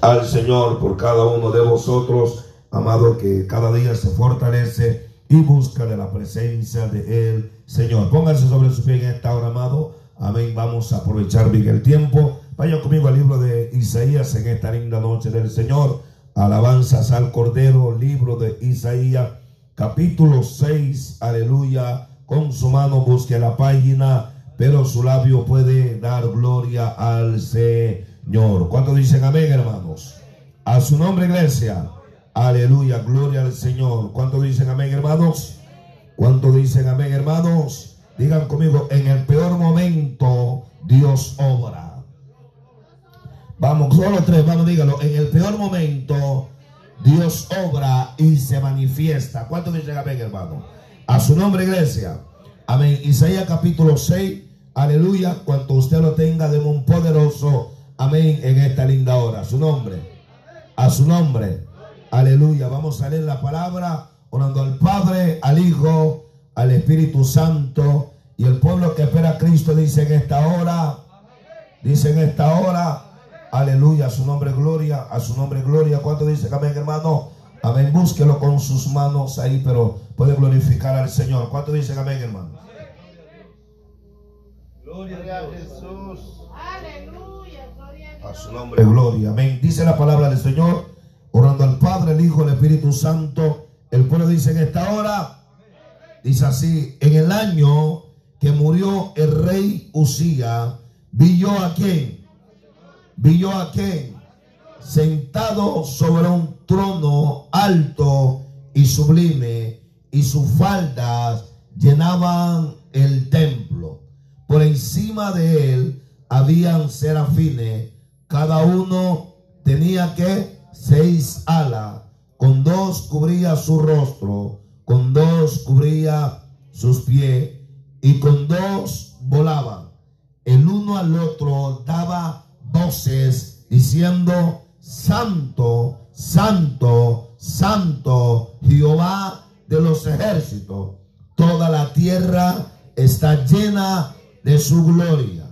al Señor por cada uno de vosotros, amado, que cada día se fortalece y busca de la presencia de Él, Señor. Pónganse sobre su pie en esta hora, amado. Amén. Vamos a aprovechar bien el tiempo. Vaya conmigo al libro de Isaías en esta linda noche del Señor. Alabanzas al Cordero, libro de Isaías, capítulo 6. Aleluya. Con su mano busque la página, pero su labio puede dar gloria al Señor. ¿Cuántos dicen amén, hermanos? A su nombre, iglesia. Aleluya, gloria al Señor. ¿Cuántos dicen amén, hermanos? ¿Cuántos dicen amén, hermanos? Digan conmigo, en el peor momento Dios obra. Vamos, solo tres, vamos, díganlo. En el peor momento Dios obra y se manifiesta. ¿Cuántos dicen amén, hermano? A su nombre, iglesia. Amén. Isaías capítulo 6. Aleluya. Cuanto usted lo tenga, de un poderoso. Amén. En esta linda hora. A su nombre. A su nombre. Aleluya. Vamos a leer la palabra orando al Padre, al Hijo, al Espíritu Santo. Y el pueblo que espera a Cristo dice en esta hora. Dice en esta hora. Aleluya. A su nombre gloria. A su nombre gloria. ¿Cuánto dice amén, hermano? Amén. Búsquelo con sus manos ahí, pero puede glorificar al Señor. ¿Cuánto dicen amén, hermano? Gloria a Jesús. Aleluya, a su nombre, gloria. Amén. Dice la palabra del Señor, orando al Padre, el Hijo, el Espíritu Santo. El pueblo dice en esta hora, dice así, en el año que murió el rey Usía, vi yo a quién, vi yo a quién, sentado sobre un trono alto y sublime, y sus faldas llenaban el templo. Por encima de él habían serafines, cada uno tenía que seis alas, con dos cubría su rostro, con dos cubría sus pies, y con dos volaban. El uno al otro daba voces diciendo, Santo, Santo, Santo, Jehová de los ejércitos. Toda la tierra está llena de su gloria.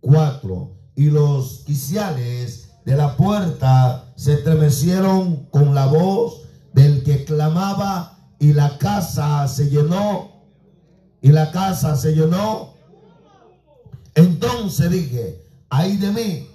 Cuatro. Y los quiciales de la puerta se estremecieron con la voz del que clamaba y la casa se llenó. Y la casa se llenó. Entonces dije, ay de mí,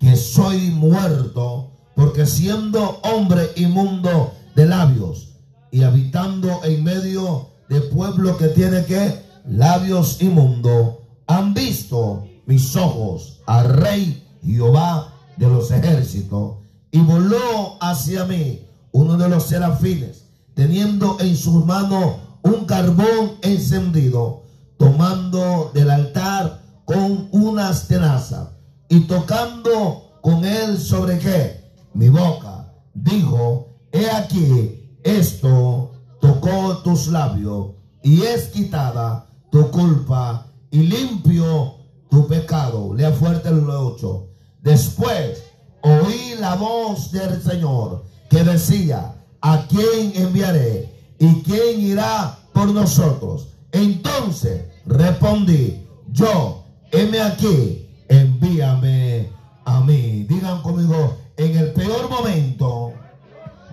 que soy muerto, porque siendo hombre inmundo de labios y habitando en medio de pueblo que tiene que labios inmundos, han visto mis ojos al rey Jehová de los ejércitos y voló hacia mí uno de los serafines, teniendo en sus manos un carbón encendido, tomando del altar con unas tenazas y tocando con él sobre qué? Mi boca. Dijo, he aquí, esto tocó tus labios y es quitada tu culpa y limpio tu pecado. Lea fuerte el 8. Después oí la voz del Señor que decía, ¿a quién enviaré? ¿Y quién irá por nosotros? Entonces respondí, yo, heme aquí, envíame a mí. Digan conmigo, en el peor momento,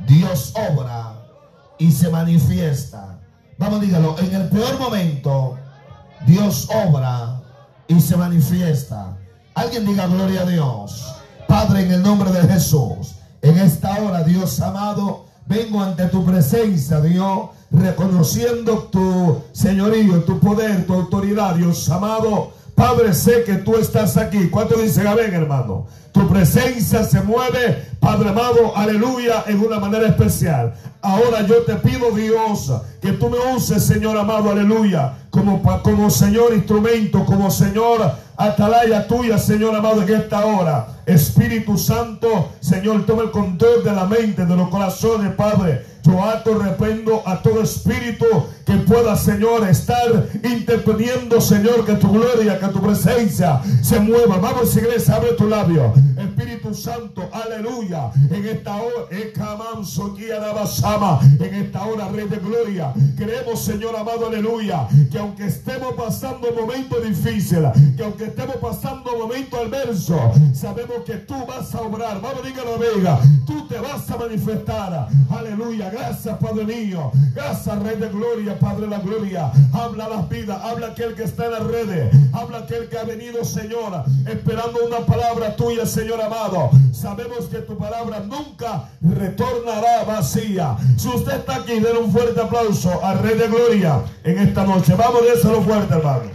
Dios obra y se manifiesta. Vamos, dígalo, en el peor momento, Dios obra y se manifiesta. Alguien diga gloria a Dios. Padre, en el nombre de Jesús, en esta hora, Dios amado, vengo ante tu presencia, Dios, reconociendo tu señorío, tu poder, tu autoridad, Dios amado. Padre, sé que tú estás aquí. ¿Cuánto dicen amén, hermano? Tu presencia se mueve, Padre amado, aleluya, en una manera especial. Ahora yo te pido, Dios, que tú me uses, Señor amado, aleluya, como, como Señor instrumento, como Señor atalaya tuya, Señor amado, en esta hora. Espíritu Santo, Señor, toma el control de la mente, de los corazones, Padre. Yo ato, reprendo a todo espíritu que pueda, Señor, estar interponiendo, Señor, que tu gloria, que tu presencia se mueva. Vamos, iglesia, abre tu labio. Espíritu Santo, aleluya. En esta hora, en esta hora, Rey de Gloria, creemos, Señor amado, aleluya, que aunque estemos pasando momentos difíciles, que aunque estemos pasando momentos adversos, sabemos que tú vas a obrar. Vamos, dígalo, Vega, tú te vas a manifestar. Aleluya, gracias, Padre mío. Gracias, Rey de Gloria, Padre de la Gloria. Habla las vidas, habla aquel que está en las redes, habla aquel que ha venido, Señor, esperando una palabra tuya, Señor amado. Sabemos que tu palabra nunca retornará vacía. Si usted está aquí, denle un fuerte aplauso al Rey de Gloria en esta noche. Vamos, déselo fuerte, hermano.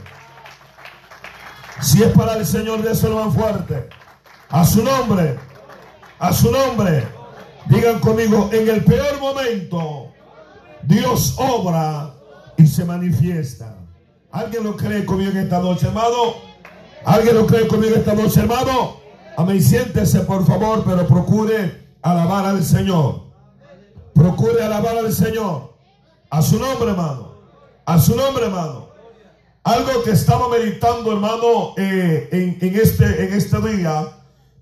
Si es para el Señor, déselo más fuerte. A su nombre, a su nombre. Digan conmigo, en el peor momento, Dios obra y se manifiesta. ¿Alguien lo cree conmigo en esta noche, hermano? ¿Alguien lo cree conmigo esta noche, hermano? Amén, siéntese por favor, pero procure alabar al Señor. Procure alabar al Señor. A su nombre, hermano. A su nombre, hermano. Algo que estaba meditando, hermano, eh, en, este, en este día,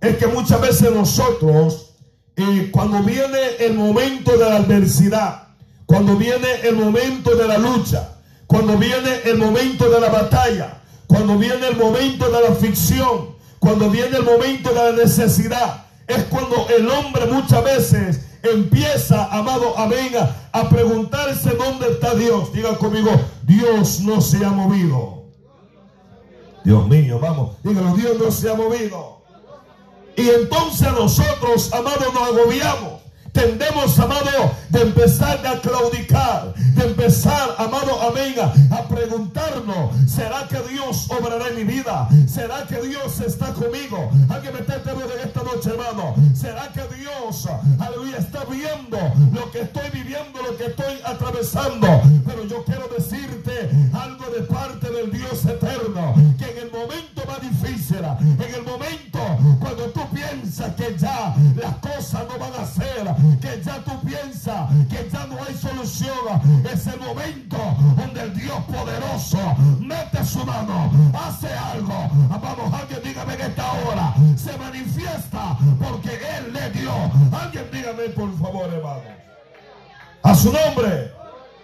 es que muchas veces nosotros, eh, cuando viene el momento de la adversidad, cuando viene el momento de la lucha, cuando viene el momento de la batalla, cuando viene el momento de la aflicción, cuando viene el momento de la necesidad, es cuando el hombre muchas veces empieza, amado, amén, a preguntarse dónde está Dios. Diga conmigo, Dios no se ha movido. Dios mío, vamos, dígalo, Dios no se ha movido. Y entonces nosotros, amado, nos agobiamos tendemos, amado, de empezar a claudicar, de empezar, amado, amén, a preguntarnos, ¿será que Dios obrará en mi vida? ¿Será que Dios está conmigo? Alguien me está entendiendo en esta noche, hermano. ¿Será que Dios, aleluya, está viendo lo que estoy viviendo, lo que estoy atravesando? Pero yo quiero decirte algo de parte del Dios eterno, que en el momento más difícil, en el momento cuando tú piensas que ya las cosas no van a ser que ya tú piensas que ya no hay solución, es el momento donde el Dios poderoso mete su mano, hace algo. Vamos, alguien dígame en esta hora, se manifiesta porque Él le dio. Alguien dígame por favor, hermano. A su nombre,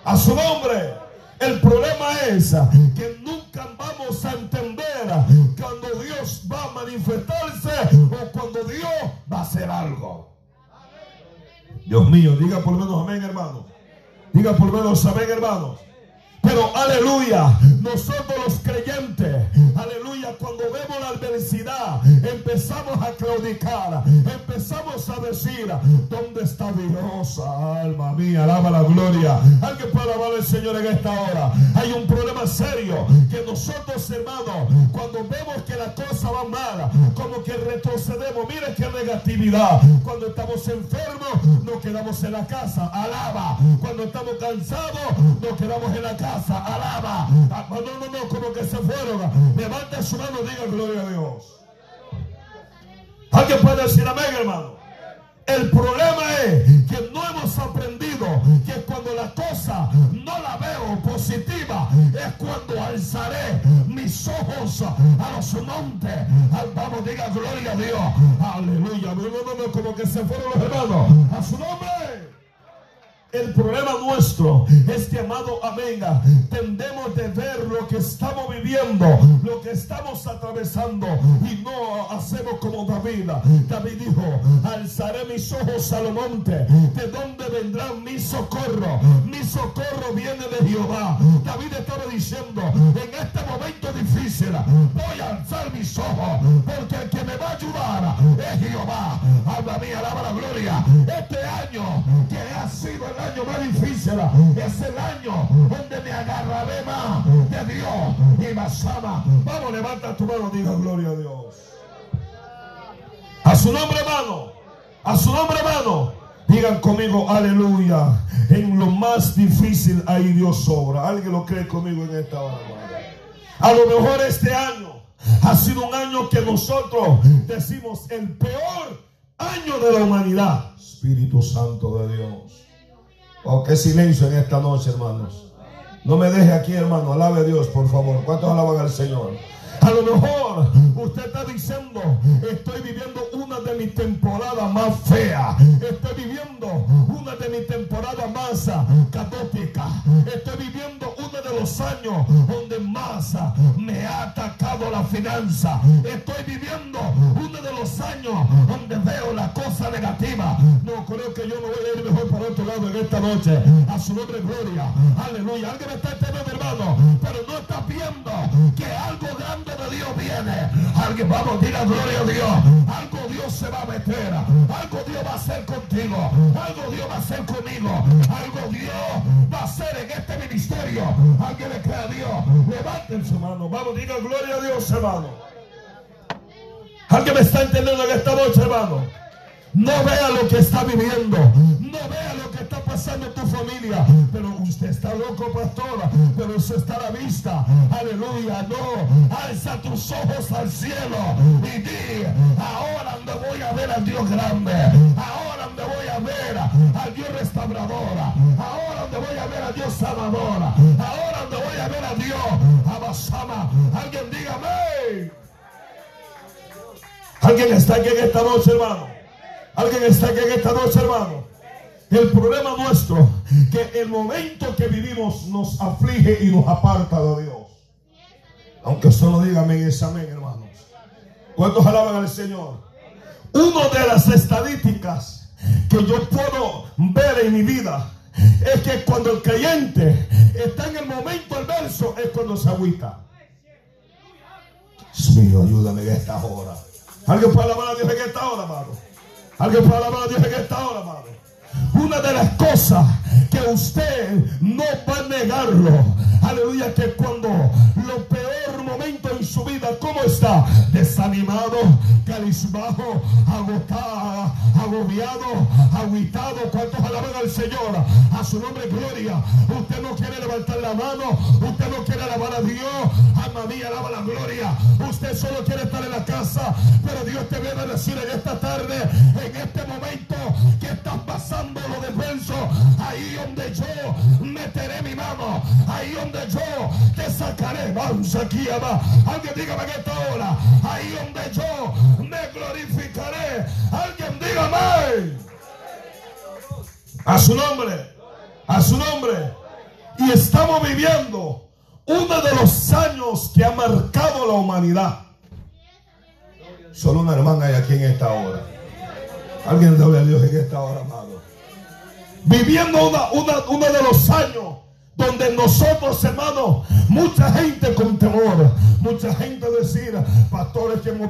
a su nombre. El problema es que nunca vamos a entender cuando Dios va a manifestarse o cuando Dios va a hacer algo. Dios mío, diga por lo menos amén, hermano. Diga por lo menos amén, hermanos. Pero aleluya, nosotros los creyentes, aleluya, cuando vemos la adversidad, empezamos a claudicar, empezamos a decir, ¿dónde está Dios? Alma mía, alaba la gloria. Alguien puede alabar al Señor en esta hora. Hay un problema serio que nosotros, hermanos, cuando vemos que la cosa va mal, como que retrocedemos. Mire qué negatividad. Cuando estamos enfermos, nos quedamos en la casa. Alaba. Cuando estamos cansados, nos quedamos en la casa alaba. No, no, no, como que se fueron. Levante su mano, diga gloria a Dios. Alguien puede decir amén, hermano. El problema es que no hemos aprendido que cuando la cosa no la veo positiva, es cuando alzaré mis ojos a los montes. Vamos, diga gloria a Dios. Aleluya. Como que se fueron los hermanos. A su nombre. El problema nuestro es que, amado amén, tendemos de ver lo que estamos viviendo, lo que estamos atravesando y no hacemos como David. David dijo, alzaré mis ojos al monte, ¿de dónde vendrá mi socorro? Mi socorro viene de Jehová. David estaba diciendo, en este momento voy a alzar mis ojos, porque el que me va a ayudar es Jehová. Habla mía, alaba la gloria. Este año que ha sido el año más difícil es el año donde me agarraré más de Dios y más ama. Vamos, levanta tu mano, diga gloria a Dios. A su nombre, hermano. A su nombre, hermano. Digan conmigo, aleluya. En lo más difícil ahí Dios sobra. ¿Alguien lo cree conmigo en esta hora? A lo mejor este año ha sido un año que nosotros decimos el peor año de la humanidad. Espíritu Santo de Dios. Oh, qué silencio en esta noche, hermanos. No me deje aquí, hermano. Alabe a Dios, por favor. ¿Cuántos alaban al Señor? A lo mejor usted está diciendo, estoy viviendo una de mis temporadas más feas. Estoy viviendo una de mis temporadas más catóticas. Estoy viviendo uno de los años donde más me ha atacado la finanza. Estoy viviendo uno de los años donde veo la cosa negativa. No creo que yo me voy a ir mejor para otro lado en esta noche. A su nombre, gloria. Aleluya. Alguien me está entendiendo, hermano. Pero no está viendo que algo Dios viene. Alguien, vamos, diga gloria a Dios. Algo Dios se va a meter. Algo Dios va a hacer contigo. Algo Dios va a hacer conmigo. Algo Dios va a hacer en este ministerio. Alguien le cree a Dios. Levanten su mano. Vamos, diga gloria a Dios, hermano. Alguien me está entendiendo en esta noche, hermano. No vea lo que está viviendo. No vea lo que está pasando en tu familia. Pero usted está loco, pastora. Pero usted está a la vista. Aleluya. No. Alza tus ojos al cielo. Y di, ahora donde voy a ver al Dios grande. Ahora donde voy a ver al Dios restauradora. Ahora donde voy a ver al Dios sanadora. Ahora donde voy a ver a Dios Abasama. Alguien dígame. Alguien está aquí en esta noche, hermano. Alguien está aquí en esta noche, hermano. El problema nuestro, que el momento que vivimos nos aflige y nos aparta de Dios. Aunque solo diga amén es amén, hermanos. ¿Cuántos alaban al Señor? Una de las estadísticas que yo puedo ver en mi vida es que cuando el creyente está en el momento del verso es cuando se agüita. Dios mío, ayúdame en esta hora. Alguien puede alabar a Dios en esta hora, amado. Alguien puede alabar a Dios en esta hora, amado. Una de las cosas que usted no va a negarlo, aleluya, que cuando lo peor en su vida, ¿cómo está? Desanimado, calismado, agotado, agobiado, aguitado. ¿Cuántos alaban al Señor? A su nombre, gloria. Usted no quiere levantar la mano, usted no quiere alabar a Dios. Alma mía, alaba la gloria. Usted solo quiere estar en la casa, pero Dios te viene a decir en esta tarde, en este momento que estás pasando lo desverso, ahí donde yo meteré mi mano, ahí donde yo te sacaré. Vamos aquí, ama. Alguien dígame en esta hora, ahí donde yo me glorificaré. Alguien dígame. A su nombre, a su nombre. Y estamos viviendo uno de los años que ha marcado la humanidad. Solo una hermana hay aquí en esta hora. Alguien debe a Dios en esta hora, amado. Viviendo una, una, uno de los años donde nosotros, hermanos, mucha gente con temor, mucha gente decir, pastores que me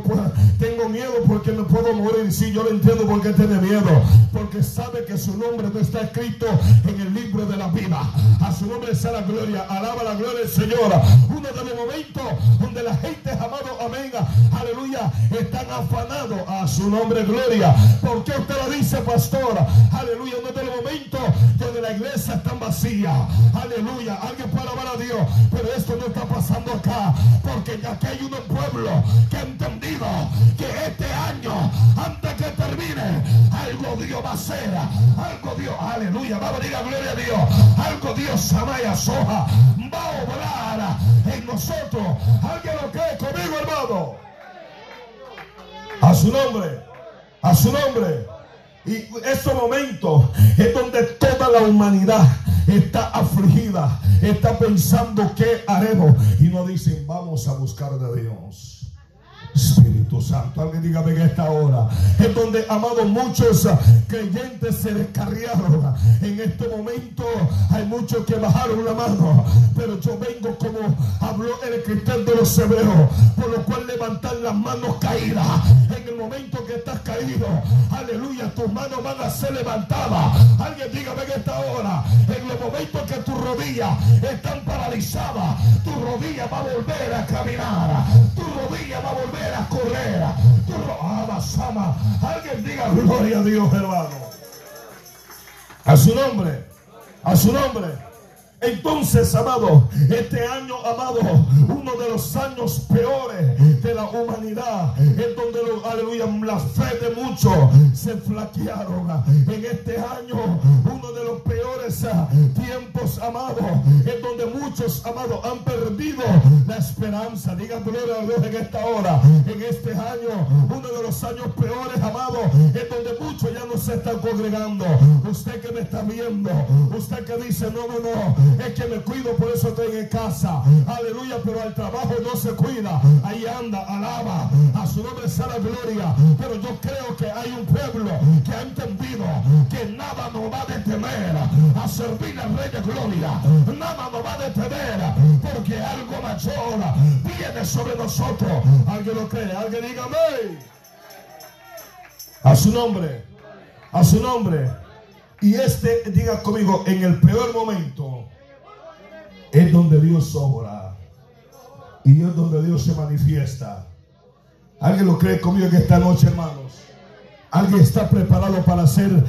tengo miedo porque me puedo morir. Sí, yo lo entiendo porque tiene miedo, porque sabe que su nombre no está escrito en el libro de la vida. A su nombre sea la gloria, alaba la gloria del Señor. Uno de los momentos donde la gente, amado, amén, aleluya, están afanados a su nombre, gloria. ¿Por qué usted lo dice, pastor? Aleluya, uno de los momentos donde la iglesia está vacía. Aleluya, alguien puede alabar a Dios, pero esto no está pasando acá, porque aquí hay un pueblo que ha entendido que este año, antes que termine, algo Dios va a hacer, algo Dios, aleluya, vamos a decir gloria a Dios, algo Dios Amaya Soja va a obrar en nosotros. ¿Alguien lo cree conmigo, hermano? A su nombre, a su nombre. Y ese momento es donde toda la humanidad está afligida, está pensando qué haremos. Y no dicen, vamos a buscar de Dios. Espíritu Santo, alguien dígame en esta hora. Es donde, amados, muchos creyentes se descarriaron. En este momento hay muchos que bajaron la mano. Pero yo vengo como habló el escritor de los hebreos. Por lo cual levantar las manos caídas. Momento que estás caído, aleluya, tus manos van a ser levantadas. Alguien dígame en esta hora. En los momentos que tus rodillas están paralizadas, tu rodilla va a volver a caminar. Tu rodilla va a volver a correr. Tu ro- Ah. Alguien diga gloria a Dios, hermano. A su nombre. A su nombre. Entonces, amado, este año, amado, uno de los años peores de la humanidad, es donde, aleluya, la fe de muchos se flaquearon. En este año, uno de los peores es tiempos, amado, en donde muchos, amados, han perdido la esperanza. Diga gloria a Dios en esta hora, en este año, uno de los años peores, amado, en donde muchos ya no se están congregando. Usted que me está viendo, usted que dice, no, no, no, es que me cuido, por eso estoy en casa. Aleluya, pero al trabajo no se cuida. Ahí anda, alaba, a su nombre sea gloria. Pero yo creo que hay un pueblo que ha entendido que nada nos va a detener a servir al Rey de Gloria. Nada nos va a detener porque algo mayor viene sobre nosotros. Alguien lo cree, alguien dígame. A su nombre, a su nombre. Y este, diga conmigo, en el peor momento es donde Dios obra. Y es donde Dios se manifiesta. ¿Alguien lo cree conmigo en esta noche, hermanos? Alguien está preparado para hacer,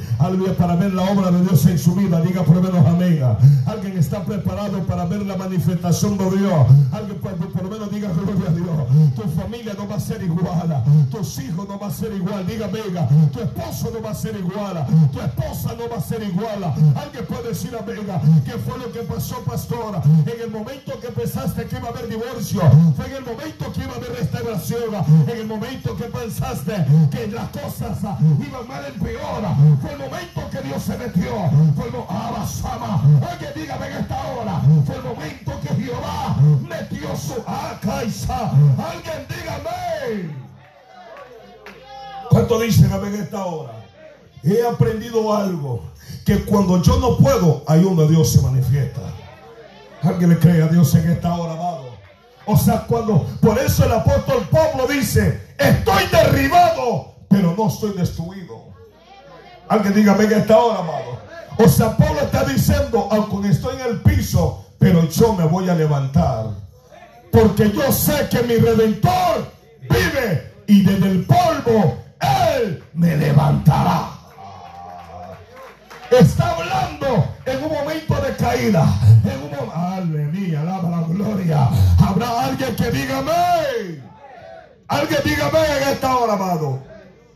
para ver la obra de Dios en su vida. Diga por menos amén. Alguien está preparado para ver la manifestación de Dios. Alguien por, por lo menos diga gloria a Dios. Tu familia no va a ser igual. Tus hijos no va a ser igual. Diga venga. Tu esposo no va a ser igual. Tu esposa no va a ser igual. Alguien puede decir a venga. ¿Qué fue lo que pasó, pastora? En el momento que pensaste que iba a haber divorcio. Fue en el momento que iba a haber restauración. En el momento que pensaste que las cosas iba mal en peor. Fue el momento que Dios se metió. Fue el Abasama. Alguien dígame en esta hora. Fue el momento que Jehová metió su acaisa. Alguien dígame. ¿Cuánto dicen en esta hora? He aprendido algo. Que cuando yo no puedo, ahí donde Dios se manifiesta. Alguien le cree a Dios en esta hora, amado. O sea, cuando, por eso el apóstol Pablo dice, estoy derribado, pero no estoy destruido. Alguien dígame en esta hora, amado. O sea, Pablo está diciendo, aunque estoy en el piso, pero yo me voy a levantar. Porque yo sé que mi redentor vive y desde el polvo Él me levantará. Está hablando en un momento de caída. En un momento, aleluya, alaba la gloria. Habrá alguien que diga amén. Alguien diga amén en esta hora, amado.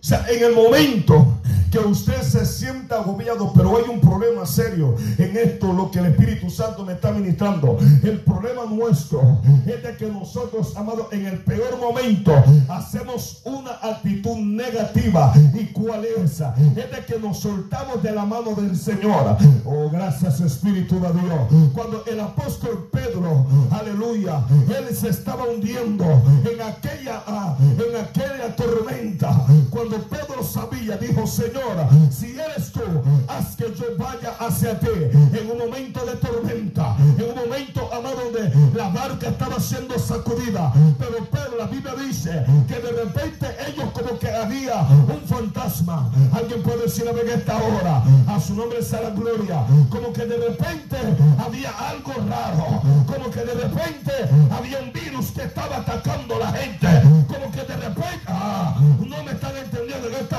Sea, en el momento que usted se sienta agobiado, pero hay un problema serio en esto, lo que el Espíritu Santo me está ministrando. El problema nuestro es de que nosotros, amados, en el peor momento hacemos una actitud negativa. ¿Y cuál es esa? Es de que nos soltamos de la mano del Señor. Oh, gracias Espíritu de Dios. Cuando el apóstol Pedro, aleluya, él se estaba hundiendo en aquella, ah, en aquella tormenta. Cuando Pedro sabía, dijo, Señor, si eres tú, haz que yo vaya hacia ti en un momento de tormenta, en un momento, amado, donde la barca estaba siendo sacudida. Pero Pedro, la Biblia dice que de repente ellos como que había un fantasma. Alguien puede decir a ver esta hora, a su nombre sea gloria, como que de repente había algo raro, como que de repente había un virus que estaba atacando la gente, como que de repente, ah, no me están en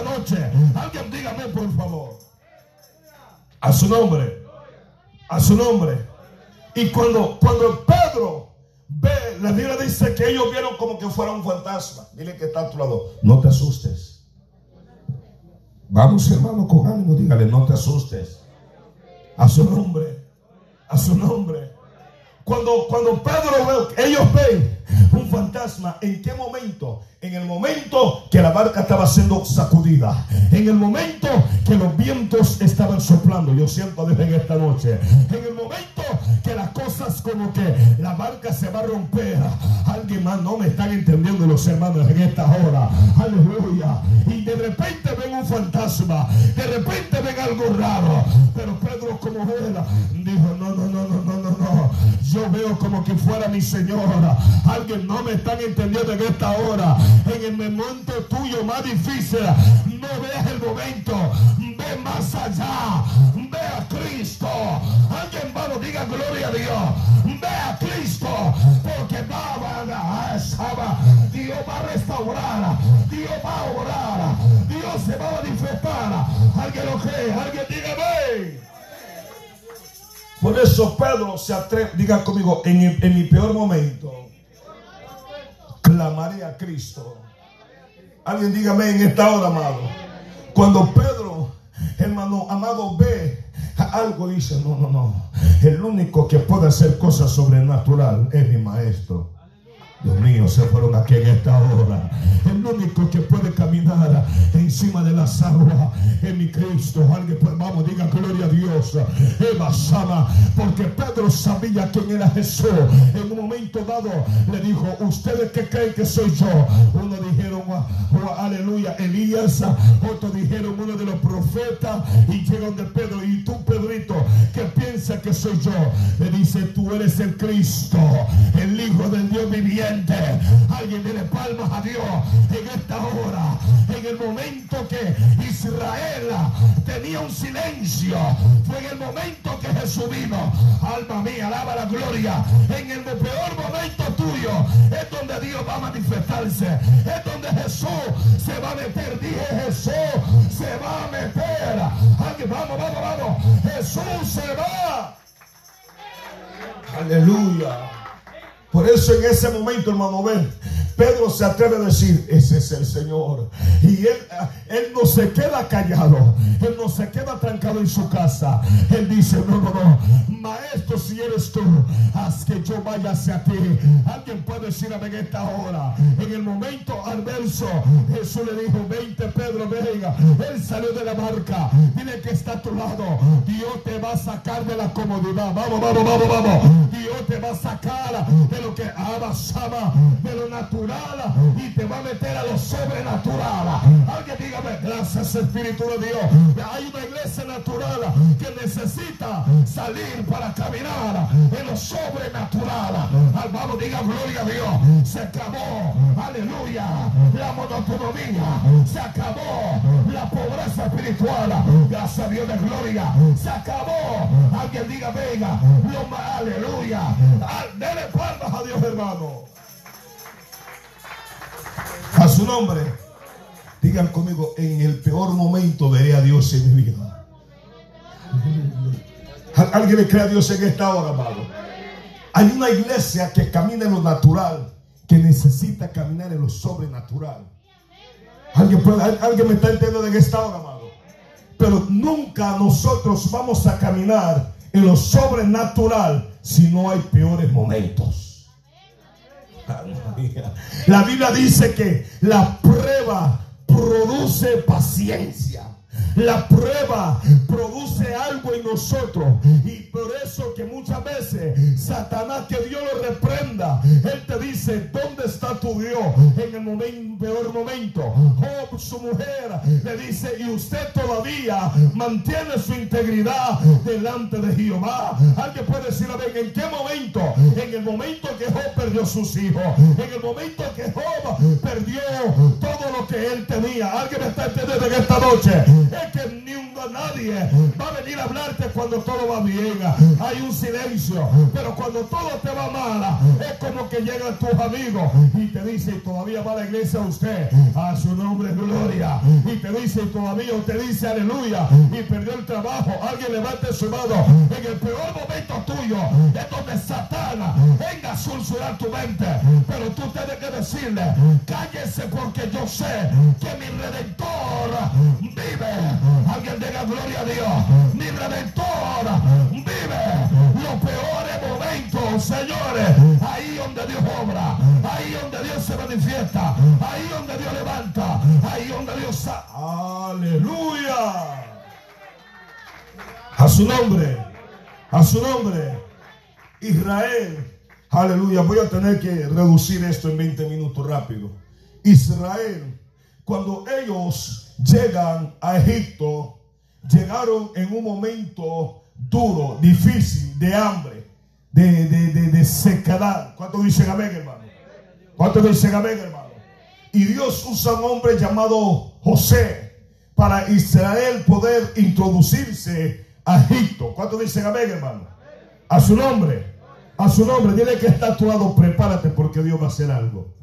noche. Alguien dígame por favor. A su nombre. A su nombre. Y cuando, cuando Pedro ve, la Biblia dice que ellos vieron como que fuera un fantasma. Dile que está a tu lado. No te asustes. Vamos hermano con ánimo, dígale, no te asustes. A su nombre. A su nombre. Cuando, cuando Pedro ve, ellos ven fantasma, ¿en qué momento? En el momento que la barca estaba siendo sacudida. En el momento que los vientos estaban soplando. Yo siento desde esta noche. En el momento que las cosas como que la barca se va a romper. Alguien más no me están entendiendo los hermanos en esta hora. Aleluya. Y de repente ven un fantasma. De repente ven algo raro. Pero Pedro como vela dijo, no, no, no, no, no, no, no. Yo veo como que fuera mi señora. Alguien no me están entendiendo en esta hora. En el momento tuyo más difícil, no veas el momento. Ve más allá. Ve a Cristo. Alguien va, diga gloria a Dios. Ve a Cristo. Porque va a Dios va a restaurar. Dios va a orar. Dios se va a manifestar. Alguien lo cree. Alguien dígame. Por eso Pedro se atreve, diga conmigo, en mi peor momento, clamaré a Cristo. Alguien dígame en esta hora, amado. Cuando Pedro, hermano amado, ve algo, dice, no, no, no. El único que puede hacer cosas sobrenatural es mi maestro. Dios mío, se fueron aquí en esta hora. El único que puede caminar encima de las aguas es mi Cristo. Alguien, pues, vamos, diga gloria a Dios. Eva Sama, porque Pedro sabía quién era Jesús. En un momento dado le dijo, ¿ustedes qué creen que soy yo? Uno dijeron, aleluya, Elías. Otro dijeron, uno de los profetas. Y llegan de Pedro. Y tú, Pedrito, ¿qué piensas que soy yo? Le dice, tú eres el Cristo, el Hijo del Dios viviente. Alguien le palmas a Dios en esta hora. En el momento que Israel tenía un silencio, fue en el momento que Jesús vino. Alma mía, alaba la gloria. En el peor momento tuyo es donde Dios va a manifestarse. Es donde Jesús se va a meter. Dije Jesús se va a meter. Alguien, vamos, vamos, vamos. Jesús se va. Aleluya. Por eso en ese momento, hermano, ven, Pedro se atreve a decir, ese es el Señor. Y él, él no se queda callado, él no se queda trancado en su casa. Él dice, no, no, no, maestro, si eres tú, haz que yo vaya hacia ti. Alguien puede decir en esta hora. En el momento al verso, Jesús le dijo, 20 Pedro, venga. Él salió de la barca. Dile que está a tu lado. Dios te va a sacar de la comodidad. Vamos, vamos, vamos, vamos. Dios te va a sacar de lo que abasaba, de lo natural y te va a meter a lo sobrenatural. Alguien dígame, gracias Espíritu de Dios. Hay una iglesia natural que necesita salir para caminar en lo sobrenatural. Vamos, diga gloria a Dios. Se acabó, aleluya, la monotonomía. Se acabó la pobreza espiritual. Gracias a Dios de gloria. Se acabó. Alguien diga, venga, lo, aleluya. Dele palmas a Dios, hermano. A su nombre. Digan conmigo, en el peor momento veré a Dios en mi vida. ¿Alguien le cree a Dios en esta hora, amado? Hay una iglesia que camina en lo natural, que necesita caminar en lo sobrenatural. ¿Alguien, alguien me está entendiendo en esta hora, amado? Pero nunca nosotros vamos a caminar en lo sobrenatural si no hay peores momentos. La Biblia dice que la prueba produce paciencia. La prueba produce algo en nosotros. Y por eso que muchas veces Satanás que Dios lo reprenda, Él te dice, ¿dónde está tu Dios? En el momento, peor momento. Job, su mujer, le dice, y usted todavía mantiene su integridad delante de Jehová. Alguien puede decir, a ver, ¿en qué momento? En el momento que Job perdió sus hijos. En el momento que Job perdió todo lo que él tenía. Alguien me está entendiendo en esta noche que ni un, nadie va a venir a hablarte cuando todo va bien. Hay un silencio. Pero cuando todo te va mal, es como que llegan tus amigos y te dicen, todavía va a la iglesia usted. A su nombre gloria. Y te dicen, todavía usted dice aleluya. Y perdió el trabajo. Alguien levante su mano. En el peor momento tuyo es donde Satán venga a sulsurar tu mente. Pero tú tienes que decirle, cállese porque yo sé que mi redentor vive. Alguien diga gloria a Dios. Mi redentor vive los peores momentos, señores. Ahí donde Dios obra, ahí donde Dios se manifiesta, ahí donde Dios levanta, ahí donde Dios... Aleluya. A su nombre, a su nombre. Israel. Aleluya. Voy a tener que reducir esto en 20 minutos rápido. Israel, cuando ellos llegan a Egipto, llegaron en un momento duro, difícil, de hambre, de, de, de, sequedad. ¿Cuántos dicen amén, hermano? ¿Cuántos dicen amén, hermano? Y Dios usa un hombre llamado José para Israel poder introducirse a Egipto. ¿Cuántos dicen amén, hermano? A su nombre. A su nombre. Dile que está actuado, prepárate porque Dios va a hacer algo.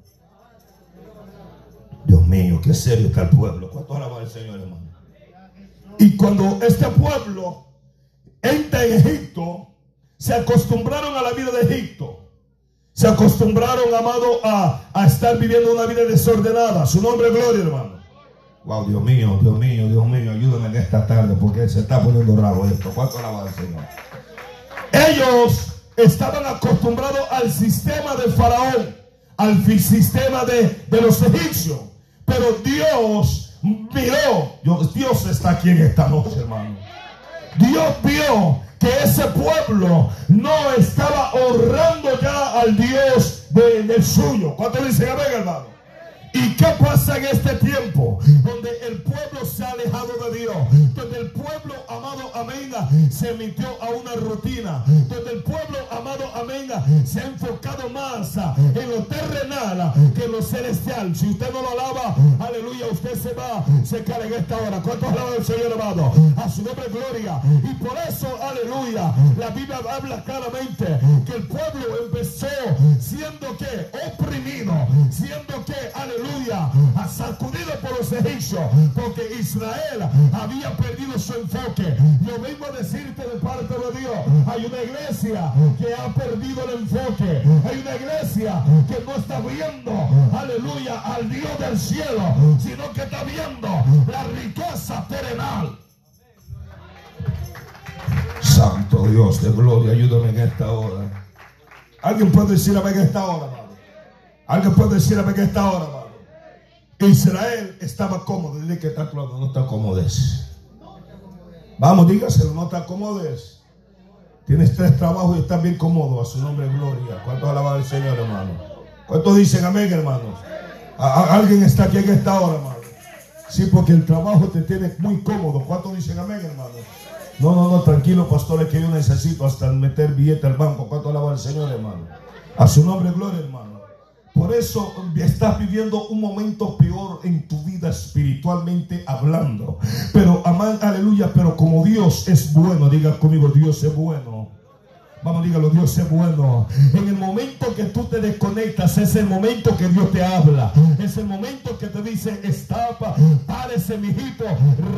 Dios mío, qué serio está el pueblo. ¿Cuánto alaba el Señor, hermano? Y cuando este pueblo entra en Egipto, se acostumbraron a la vida de Egipto. Se acostumbraron, amado, a, a estar viviendo una vida desordenada. Su nombre es gloria, hermano. Wow, Dios mío, Dios mío, Dios mío, ayúdame en esta tarde porque se está poniendo raro esto. ¿Cuánto alaba al Señor? Ellos estaban acostumbrados al sistema de Faraón, al sistema de, de los egipcios. Pero Dios miró, Dios, está aquí en esta noche, hermano. Dios vio que ese pueblo no estaba honrando ya al Dios de- del suyo. ¿Cuánto dicen amén, hermano? ¿Y qué pasa en este tiempo? Donde el pueblo se ha alejado de Dios. Donde el pueblo, amado, amén, se metió a una rutina. Donde el pueblo, amado, amén, se ha enfocado más en lo terrenal que en lo celestial. Si usted no lo alaba, aleluya, usted se va, se cae en esta hora. ¿Cuántos alaban al Señor, amado? A su nombre, gloria. Y por eso, aleluya, la Biblia habla claramente que el pueblo empezó siendo que porque Israel había perdido su enfoque. Yo vengo a decirte de parte de Dios, hay una iglesia que ha perdido el enfoque, hay una iglesia que no está viendo, aleluya, al Dios del cielo, sino que está viendo la riqueza terrenal. Santo Dios de gloria, ayúdame en esta hora. Alguien puede decir amén en esta hora, amado. Alguien puede decir amén en esta hora, amado. Israel estaba cómodo. Dile que está claro, no está Acomodes. Vamos, dígaselo, no te acomodes. Tienes tres trabajos y estás bien cómodo. A su nombre, gloria. ¿Cuántos alaban al Señor, hermano? ¿Cuántos dicen amén, hermanos? Alguien está aquí en esta hora, hermano. Sí, porque el trabajo te tiene muy cómodo. ¿Cuántos dicen amén, hermano? No, no, no, tranquilo, pastores, que yo necesito hasta meter billete al banco. ¿Cuánto alaba al Señor, hermano? A su nombre, gloria, hermano. Por eso estás viviendo un momento peor en tu vida espiritualmente hablando. Pero, amán, aleluya, pero como Dios es bueno, diga conmigo, Dios es bueno. Vamos, dígalo, Dios es bueno. En el momento que tú te desconectas, es el momento que Dios te habla. Es el momento que te dice, estapa, párese, mijito,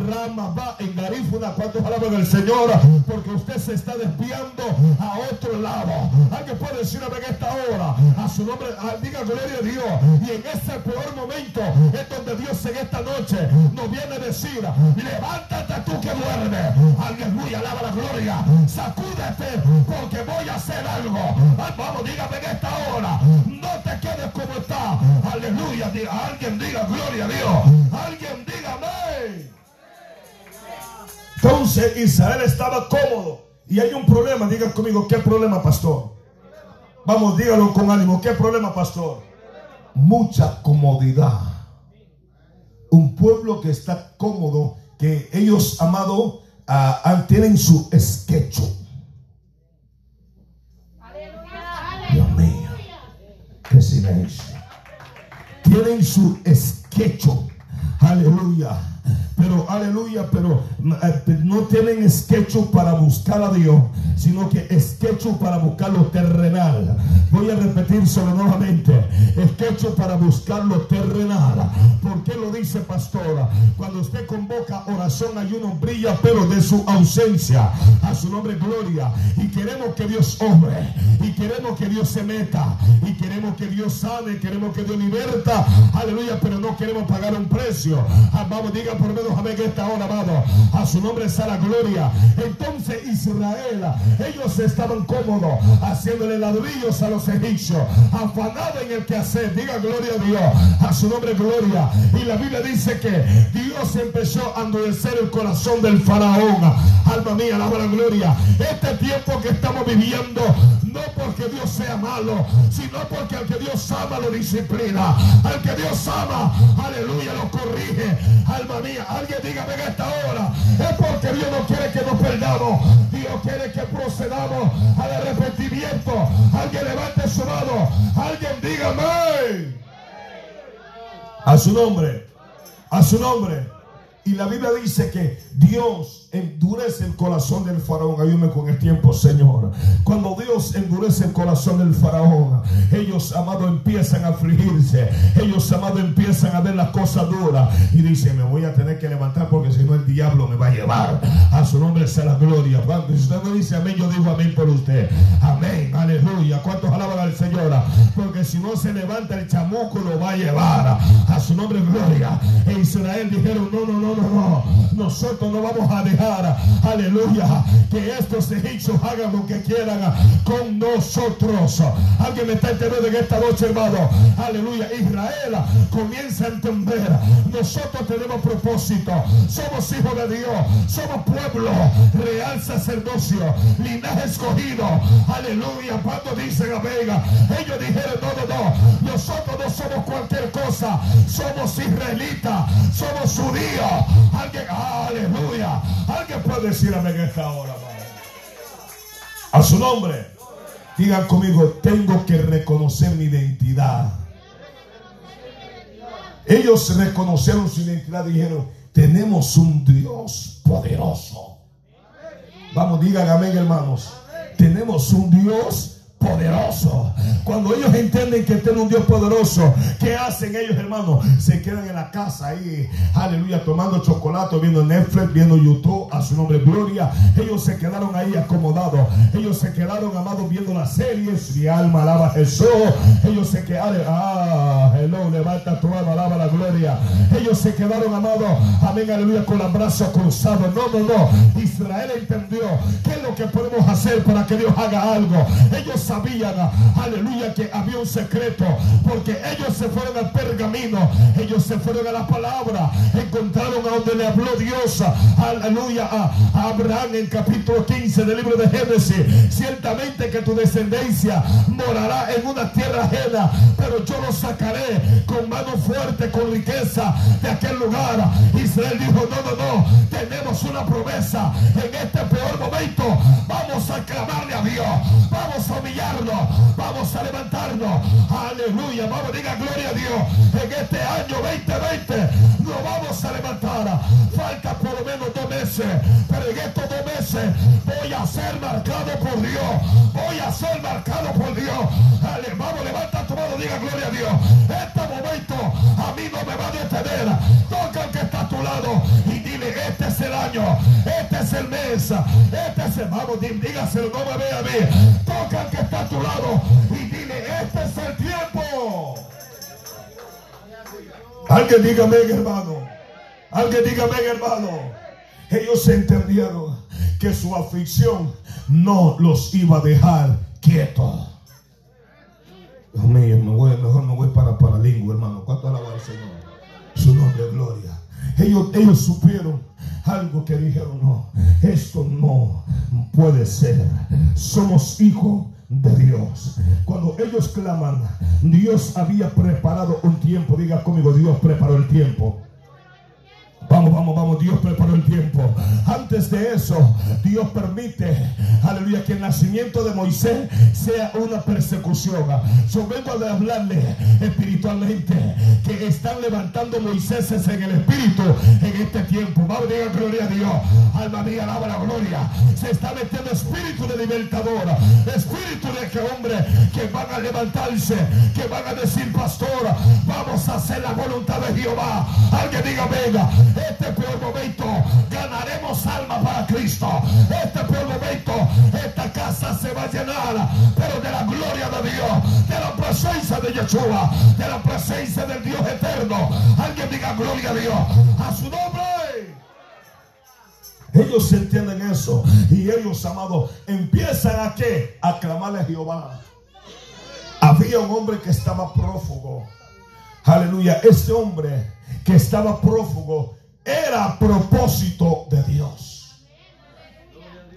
rama, va, en garífuna. ¿Cuántos alaban al Señor? Porque usted se está desviando a otro lado. Alguien puede decir en esta hora, a su nombre, ah, diga gloria a Dios. Y en ese peor momento es donde Dios en esta noche nos viene a decir, levántate tú que duermes. Aleluya, alaba la gloria. Sacúdete porque voy a hacer algo. Ay, vamos, dígame en esta hora. No te quedes como está. Aleluya. Diga, alguien diga gloria a Dios. Alguien diga. Entonces Israel estaba cómodo. Y hay un problema. Diga conmigo, ¿qué problema, pastor? Vamos, dígalo con ánimo. ¿Qué problema, pastor? Mucha comodidad. Un pueblo que está cómodo, que ellos, amado, ah, ah, tienen su esquecho. Qué silencio. tienen su esquecho. Aleluya. Pero, aleluya, pero eh, no tienen esquecho para buscar a Dios, sino que esquecho para buscar lo terrenal. Voy a repetírselo nuevamente. Esquecho para buscar lo terrenal. ¿Por qué lo dice pastora? Cuando usted convoca oración, ayuno, brilla, pero de su ausencia. A su nombre, gloria. Y queremos que Dios obre. Y queremos que Dios se meta. Y queremos que Dios sane. Queremos que Dios liberta. Aleluya, pero no queremos pagar un precio. Ah, Vamos, diga por menos amén esta hora, amado. A su nombre sea la gloria. Entonces Israel, ellos estaban cómodos haciéndole ladrillos a los egipcios, afanados en el quehacer. Diga gloria a Dios. A su nombre gloria. Y la Biblia dice que Dios empezó a endurecer el corazón del faraón. Alma mía, alaba la gloria. Este tiempo que estamos viviendo, no porque Dios sea malo, sino porque al que Dios ama lo disciplina. Al que Dios ama, aleluya, lo corrige. Alma mía, alguien dígame en esta hora, es porque Dios no quiere que nos perdamos. Dios quiere que procedamos al arrepentimiento. Alguien levante su mano. Alguien dígame. A su nombre. A su nombre. Y la Biblia dice que Dios endurece el corazón del faraón, ayúdame con el tiempo, Señor. Cuando Dios endurece el corazón del faraón, ellos, amado, empiezan a afligirse. Ellos, amado, empiezan a ver las cosas duras. Y dicen, me voy a tener que levantar porque si no el diablo me va a llevar. A su nombre sea la gloria. Si usted me dice amén, yo digo amén por usted. Amén, aleluya. ¿Cuántos alaban al Señor? Porque si no se levanta el chamuco, lo va a llevar. A su nombre, gloria. En Israel dijeron, no, no, no, no, no. Nosotros no vamos a dejar aleluya, que estos egipcios hagan lo que quieran con nosotros. Alguien me está entendiendo en esta noche, hermano. Aleluya. Israel comienza a entender. Nosotros tenemos propósito. Somos hijos de Dios. Somos pueblo, real sacerdocio, linaje escogido. Aleluya. Cuando dicen Vega ellos dijeron: No, no, no. Nosotros no somos cualquier cosa. Somos israelitas. Somos judíos. Alguien, aleluya. Alguien puede decir amén en esta hora, A su nombre. Digan conmigo, tengo que reconocer mi identidad. Ellos reconocieron su identidad y dijeron, tenemos un Dios poderoso. Vamos, digan amén, hermanos. Tenemos un Dios poderoso. Cuando ellos entienden que tiene un Dios poderoso, ¿qué hacen ellos, hermanos? Se quedan en la casa ahí, aleluya, tomando chocolate, viendo Netflix, viendo YouTube, a su nombre, gloria. Ellos se quedaron ahí acomodados. Ellos se quedaron, amados, viendo las series. Mi alma alaba a Jesús. Ellos se quedaron, ah, hello, levanta tu alma, alaba la gloria. Ellos se quedaron, amados, amén, aleluya, con los brazos cruzados. No, no, no. Israel entendió qué es lo que podemos hacer para que Dios haga algo. Ellos sabían, aleluya, que había un secreto, porque ellos se fueron al pergamino, ellos se fueron a la palabra, encontraron a donde le habló Dios, aleluya, a, Abraham en capítulo 15 del libro de Génesis, ciertamente que tu descendencia morará en una tierra ajena, pero yo los sacaré con mano fuerte, con riqueza de aquel lugar. Israel dijo, no, no, no, tenemos una promesa en este peor momento, vamos a clamarle a Dios, vamos a humillar Vamos a levantarnos. Aleluya. Vamos, diga gloria a Dios. En este año 2020 nos vamos a levantar. Falta por lo menos dos meses. Pero en estos dos meses voy a ser marcado por Dios. Voy a ser marcado por Dios. vamos, levanta tu mano. Diga gloria a Dios. Este momento a mí no me va a detener. Toca que está a tu lado y dile, este es el año. El mes. Este es el, vamos, dígaselo, no me ve a mí. Toca el que está a tu lado y dile, este es el tiempo. Alguien dígame, hermano. Alguien dígame, hermano. Ellos entendieron que su aflicción no los iba a dejar quietos. Dios mejor me voy para Paralingua, hermano. ¿Cuánto alaba al Señor? Su nombre, gloria. Ellos, ellos supieron algo que dijeron, no, esto no puede ser. Somos hijos de Dios. Cuando ellos claman, Dios había preparado un tiempo. Diga conmigo, Dios preparó el tiempo. Vamos, vamos, vamos, Dios preparó el tiempo. Antes de eso, Dios permite, aleluya, que el nacimiento de Moisés sea una persecución. Yo vengo a hablarle espiritualmente que están levantando Moisés en el espíritu en este tiempo. Vamos, diga gloria a Dios. Alma mía, alaba la gloria. Se está metiendo espíritu de libertador, espíritu de que hombre que van a levantarse, que van a decir, pastor, vamos a hacer la voluntad de Jehová. Alguien diga, venga este peor momento ganaremos alma para Cristo. Este peor momento, esta casa se va a llenar, pero de la gloria de Dios, de la presencia de Yeshua, de la presencia del Dios eterno. Alguien diga gloria a Dios, a su nombre. Ellos entienden eso y ellos, amados, empiezan a qué? A clamarle a Jehová. Había un hombre que estaba prófugo. Aleluya. Este hombre que estaba prófugo era propósito de Dios.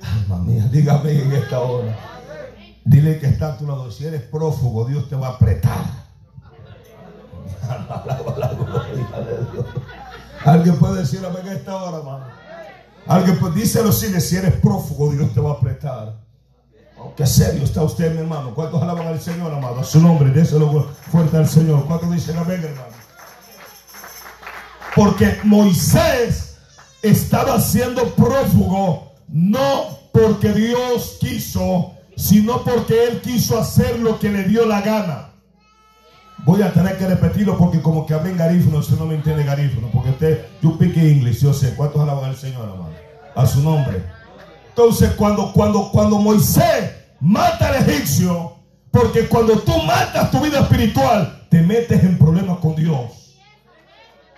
Alma mía, dígame en esta hora. Dile que está a tu lado. Si eres prófugo, Dios te va a apretar. Alguien puede decir amén en esta hora, hermano. Alguien puede díselo sigue. Si eres prófugo, Dios te va a apretar. Qué serio está usted, mi hermano. ¿Cuántos alaban al Señor, amado? Su nombre, déselo fuerte al Señor. ¿Cuántos dicen amén, hermano? Porque Moisés estaba siendo prófugo no porque Dios quiso, sino porque él quiso hacer lo que le dio la gana. Voy a tener que repetirlo porque como que hablen garífono, usted no me entiende garífono, porque usted, you speak English, yo sé. ¿Cuántos alaban al Señor, hermano? A su nombre. Entonces, cuando, cuando, cuando Moisés mata al egipcio, porque cuando tú matas tu vida espiritual, te metes en problemas con Dios.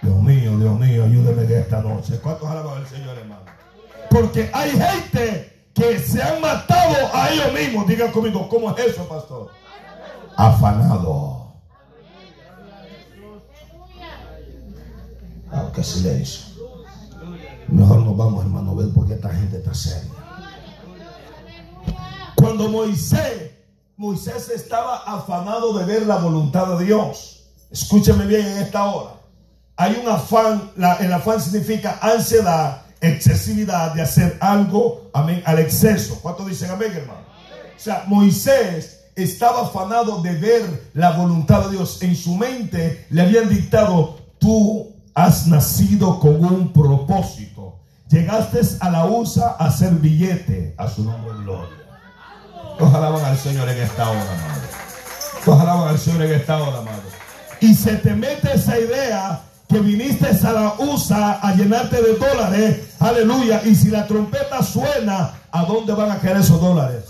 Dios mío, Dios mío, ayúdeme de esta noche. ¿Cuántos alaban al Señor, hermano? Porque hay gente que se han matado a ellos mismos. Digan conmigo, ¿cómo es eso, pastor? Afanado. Ah, qué silencio. Mejor nos vamos, hermano, ver porque esta gente está seria. Cuando Moisés, Moisés estaba afanado de ver la voluntad de Dios. Escúcheme bien en esta hora. Hay un afán, la- el afán significa ansiedad, excesividad de hacer algo, amén, al exceso. ¿Cuántos dicen amén, hermano? O sea, Moisés estaba afanado de ver la voluntad de Dios. En su mente le habían dictado, tú has nacido con un propósito. Llegaste a la USA a hacer billete a su nombre gloria. Ojalá van al Señor en esta hora, amado. Ojalá van al Señor en esta hora, amado. Y se te mete esa idea que viniste a la USA a llenarte de dólares. Aleluya. Y si la trompeta suena, ¿a dónde van a caer esos dólares?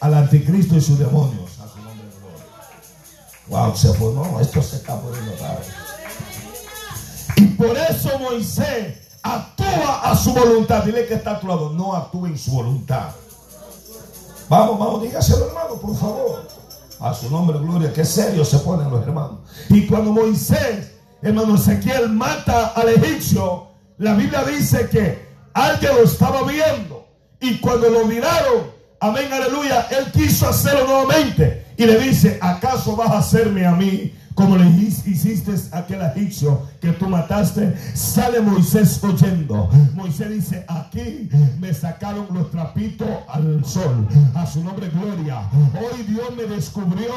Al anticristo y sus demonios. A su nombre de gloria. Wow, se fue. No, esto se está poniendo raro. Y por eso Moisés actúa a su voluntad. Dile que está a tu lado. No actúa en su voluntad. Vamos, vamos, dígaselo, hermano, por favor. A su nombre, gloria, qué serio se ponen los hermanos. Y cuando Moisés, hermano Ezequiel, mata al egipcio, la Biblia dice que alguien lo estaba viendo. Y cuando lo miraron, amén, aleluya, él quiso hacerlo nuevamente. Y le dice, ¿acaso vas a hacerme a mí como le hiciste a aquel egipcio que tú mataste? Sale Moisés oyendo. Moisés dice, aquí me sacaron los trapitos al sol. A su nombre gloria. Hoy Dios me descubrió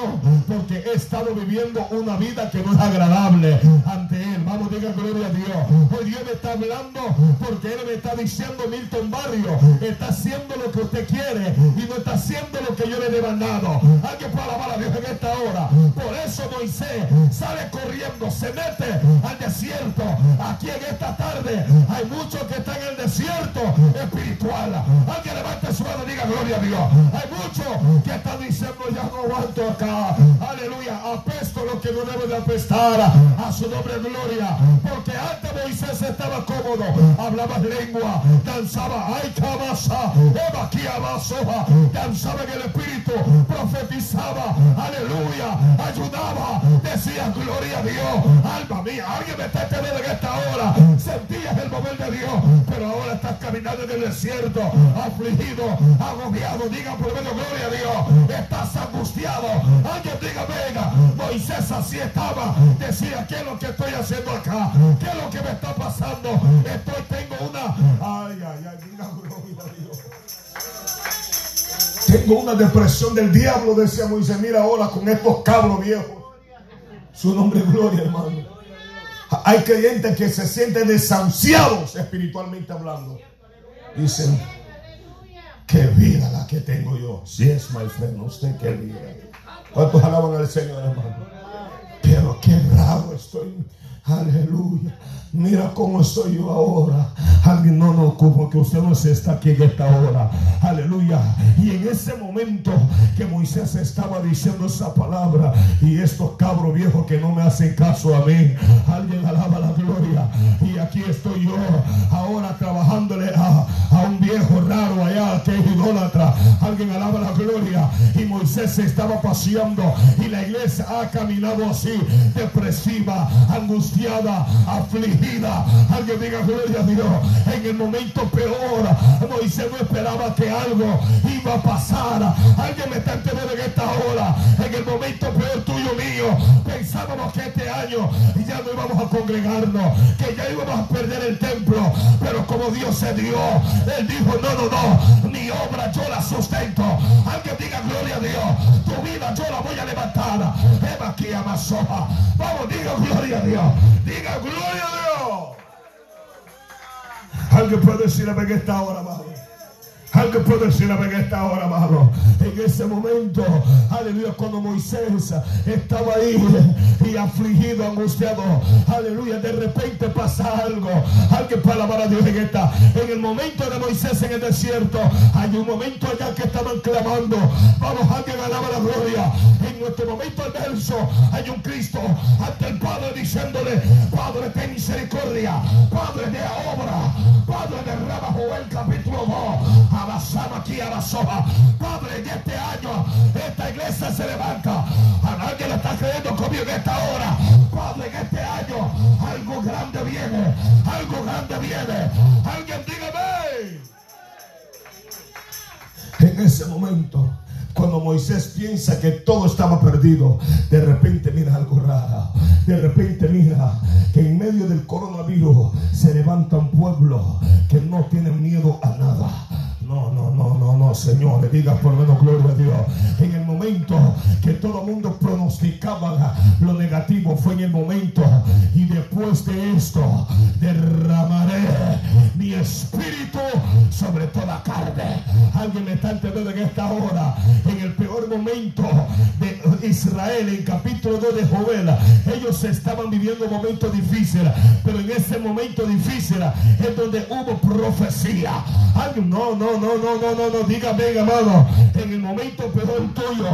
porque he estado viviendo una vida que no es agradable ante Él. Vamos, diga gloria a Dios. Hoy Dios me está hablando porque Él me está diciendo, Milton Barrio, está haciendo lo que usted quiere y no está haciendo lo que yo le he demandado. Alguien puede alabar a Dios en esta hora. Por eso Moisés sale corriendo, se mete al desierto. Aquí en esta tarde hay muchos que están en el desierto espiritual. Alguien levante su mano y diga gloria a Dios. Hay muchos que están diciendo ya no aguanto acá. Aleluya. Apesto que no debe de apestar. A su nombre gloria. Porque antes Moisés estaba cómodo. Hablaba lengua. Danzaba. Ay, cabasa. Abasoja. Danzaba en el espíritu. Profetizaba. Aleluya. Ayudaba. Decía gloria a Dios. Alma mía. Alguien me está en esta hora. Sentías el mover de Dios. Pero ahora estás caminando en el desierto. Afligido. Agobiado. Diga por menos gloria a Dios. Estás angustiado. Alguien diga venga. Moisés así estaba. Decía ¿qué es lo que estoy haciendo acá? ¿Qué es lo que me está pasando? Estoy, tengo una. Ay, ay, ay. Diga gloria a. Tengo una depresión del diablo, decía Moisés. Mira ahora con estos cabros viejos. Su nombre es gloria, hermano. Hay creyentes que se sienten desahuciados espiritualmente hablando. Dicen, qué vida la que tengo yo. Si es, my friend, usted qué vida. ¿Cuántos alaban al Señor, hermano? Pero qué bravo estoy. Aleluya. Mira cómo estoy yo ahora. Alguien no, no, como que usted no se está aquí en esta hora. Aleluya. Y en ese momento que Moisés estaba diciendo esa palabra y estos cabros viejos que no me hacen caso a mí, alguien alaba la gloria. Y aquí estoy yo ahora trabajándole a, a un viejo raro allá que es idólatra. Alguien alaba la gloria. Y Moisés se estaba paseando y la iglesia ha caminado así, depresiva, angustiada, afligida. Alguien diga gloria a Dios. En el momento peor, Moisés no esperaba que algo iba a pasar. Alguien me está entendiendo en esta hora. En el momento peor tuyo mío, pensábamos que este año ya no íbamos a congregarnos, que ya íbamos a perder el templo. Pero como Dios se dio, Él dijo, no, no, no, mi obra yo la sustento. Alguien diga gloria a Dios. Tu vida yo la voy a levantar. Eva aquí a Masoja. Vamos, diga gloria a Dios. Diga gloria a Dios. Alguien puede decir en esta hora, amado. Alguien puede decir en esta hora, amado. En ese momento, aleluya, cuando Moisés estaba ahí y afligido, angustiado, aleluya, de repente pasa algo. Alguien puede alabar a Dios en esta. En el momento de Moisés en el desierto, hay un momento allá que estaban clamando. Vamos, alguien alaba la gloria. En nuestro momento adverso, hay un Cristo ante el Padre diciéndole, Padre, ten misericordia, Padre de obra, Padre de Raba Joel capítulo 2 abrazamos aquí a la soja. Padre, en este año esta iglesia se levanta. A alguien lo está creyendo conmigo en esta hora. Padre, en este año algo grande viene. Algo grande viene. Alguien dígame. En ese momento cuando Moisés piensa que todo estaba perdido, de repente mira algo raro. De repente mira que en medio del coronavirus se levanta un pueblo que no tiene miedo a nada no, no, no, no, no, Señor, diga por lo menos gloria a Dios. En el momento que todo el mundo pronosticaba lo negativo, fue en el momento. Y después de esto, derramaré mi espíritu sobre toda carne. Alguien me está entendiendo en esta hora. En el peor momento de Israel, en capítulo 2 de Joel, ellos estaban viviendo momentos difíciles. Pero en ese momento difícil es donde hubo profecía. Alguien, no, no, no, no, no, no, no, dígame, amado, en el momento peor tuyo,